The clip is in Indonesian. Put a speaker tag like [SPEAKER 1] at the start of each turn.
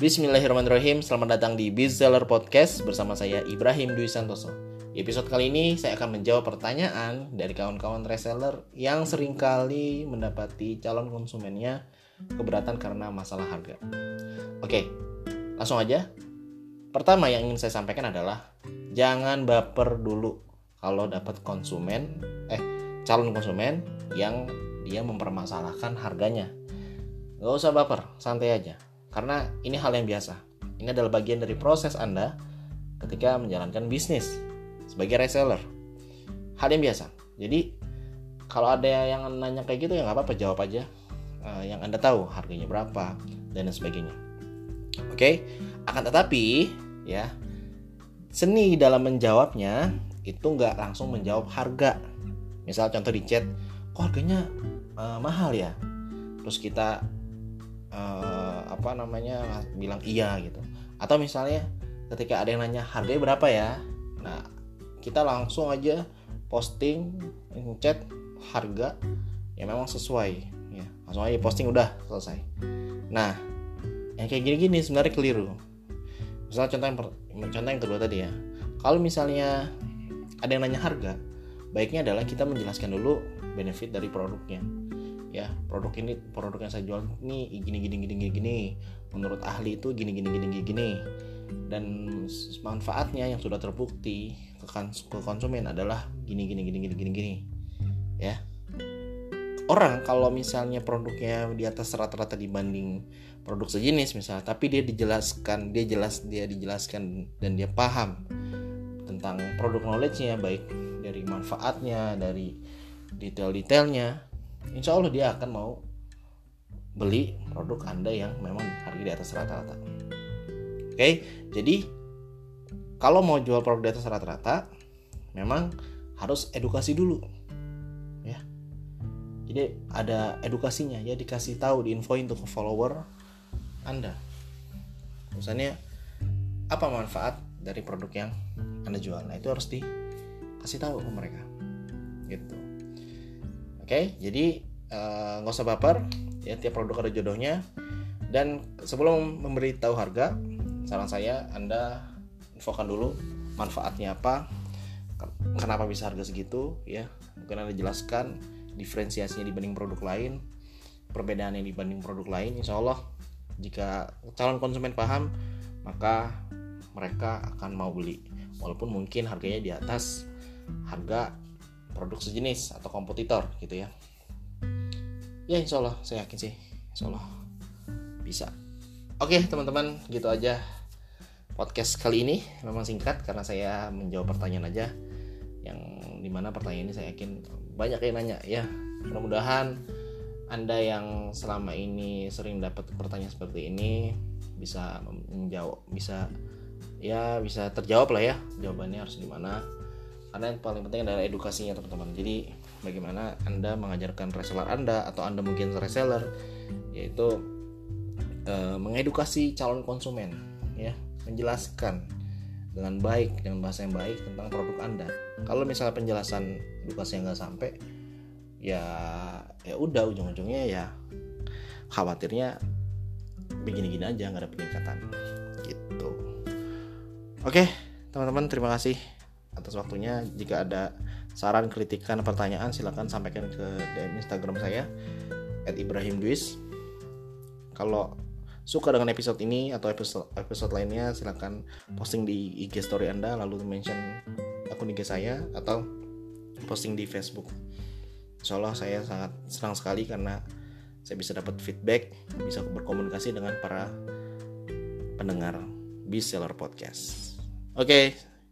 [SPEAKER 1] Bismillahirrahmanirrahim, selamat datang di Bizseller Podcast bersama saya Ibrahim Dwi Santoso. Di episode kali ini saya akan menjawab pertanyaan dari kawan-kawan reseller yang sering kali mendapati calon konsumennya keberatan karena masalah harga. Oke, langsung aja. Pertama yang ingin saya sampaikan adalah jangan baper dulu kalau dapat konsumen eh calon konsumen yang dia mempermasalahkan harganya Gak usah baper, santai aja. Karena ini hal yang biasa. Ini adalah bagian dari proses Anda ketika menjalankan bisnis sebagai reseller. Hal yang biasa. Jadi kalau ada yang nanya kayak gitu ya nggak apa-apa jawab aja uh, yang anda tahu harganya berapa dan lain sebagainya. Oke, okay? akan tetapi ya seni dalam menjawabnya itu nggak langsung menjawab harga. Misal contoh di chat, kok harganya uh, mahal ya? Terus kita uh, apa namanya bilang iya gitu. Atau misalnya ketika ada yang nanya harganya berapa ya? Nah kita langsung aja posting chat harga yang memang sesuai ya. Langsung aja posting udah selesai. Nah yang kayak gini-gini sebenarnya keliru. Misalnya contoh yang contoh yang kedua tadi ya. Kalau misalnya ada yang nanya harga baiknya adalah kita menjelaskan dulu benefit dari produknya ya produk ini produk yang saya jual ini gini gini gini gini gini menurut ahli itu gini gini gini gini gini dan manfaatnya yang sudah terbukti ke, konsumen adalah gini gini gini gini gini gini ya orang kalau misalnya produknya di atas rata-rata dibanding produk sejenis misalnya tapi dia dijelaskan dia jelas dia dijelaskan dan dia paham tentang produk knowledge-nya baik dari manfaatnya dari detail-detailnya insya Allah dia akan mau beli produk Anda yang memang harga di atas rata-rata. Oke, jadi kalau mau jual produk di atas rata-rata, memang harus edukasi dulu, ya. Jadi ada edukasinya, ya dikasih tahu, diinfoin untuk follower Anda. Misalnya apa manfaat dari produk yang Anda jual? Nah itu harus dikasih tahu ke mereka, gitu. Oke, jadi eh, nggak uh, usah baper, ya tiap produk ada jodohnya. Dan sebelum memberitahu harga, saran saya Anda infokan dulu manfaatnya apa, kenapa bisa harga segitu, ya. Mungkin Anda jelaskan diferensiasinya dibanding produk lain, perbedaannya dibanding produk lain. Insya Allah jika calon konsumen paham, maka mereka akan mau beli. Walaupun mungkin harganya di atas harga produk sejenis atau kompetitor gitu ya. Ya insya Allah saya yakin sih insya Allah bisa. Oke teman-teman gitu aja podcast kali ini. Memang singkat karena saya menjawab pertanyaan aja. Yang di mana pertanyaan ini saya yakin banyak yang nanya ya. Mudah-mudahan anda yang selama ini sering dapat pertanyaan seperti ini bisa menjawab bisa ya bisa terjawab lah ya jawabannya harus gimana karena yang paling penting adalah edukasinya teman-teman. Jadi bagaimana anda mengajarkan reseller anda atau anda mungkin reseller yaitu e, mengedukasi calon konsumen ya. Menjelaskan dengan baik dengan bahasa yang baik tentang produk anda. Kalau misalnya penjelasan edukasi yang nggak sampai ya ya udah ujung-ujungnya ya khawatirnya begini-gini aja nggak ada peningkatan. Gitu. Oke teman-teman terima kasih atas waktunya. Jika ada saran, kritikan, pertanyaan silahkan sampaikan ke DM Instagram saya @ibrahimduis. Kalau suka dengan episode ini atau episode episode lainnya silahkan posting di IG story Anda lalu mention akun IG saya atau posting di Facebook. Insya Allah saya sangat senang sekali karena saya bisa dapat feedback, bisa berkomunikasi dengan para pendengar Seller Podcast. Oke, okay,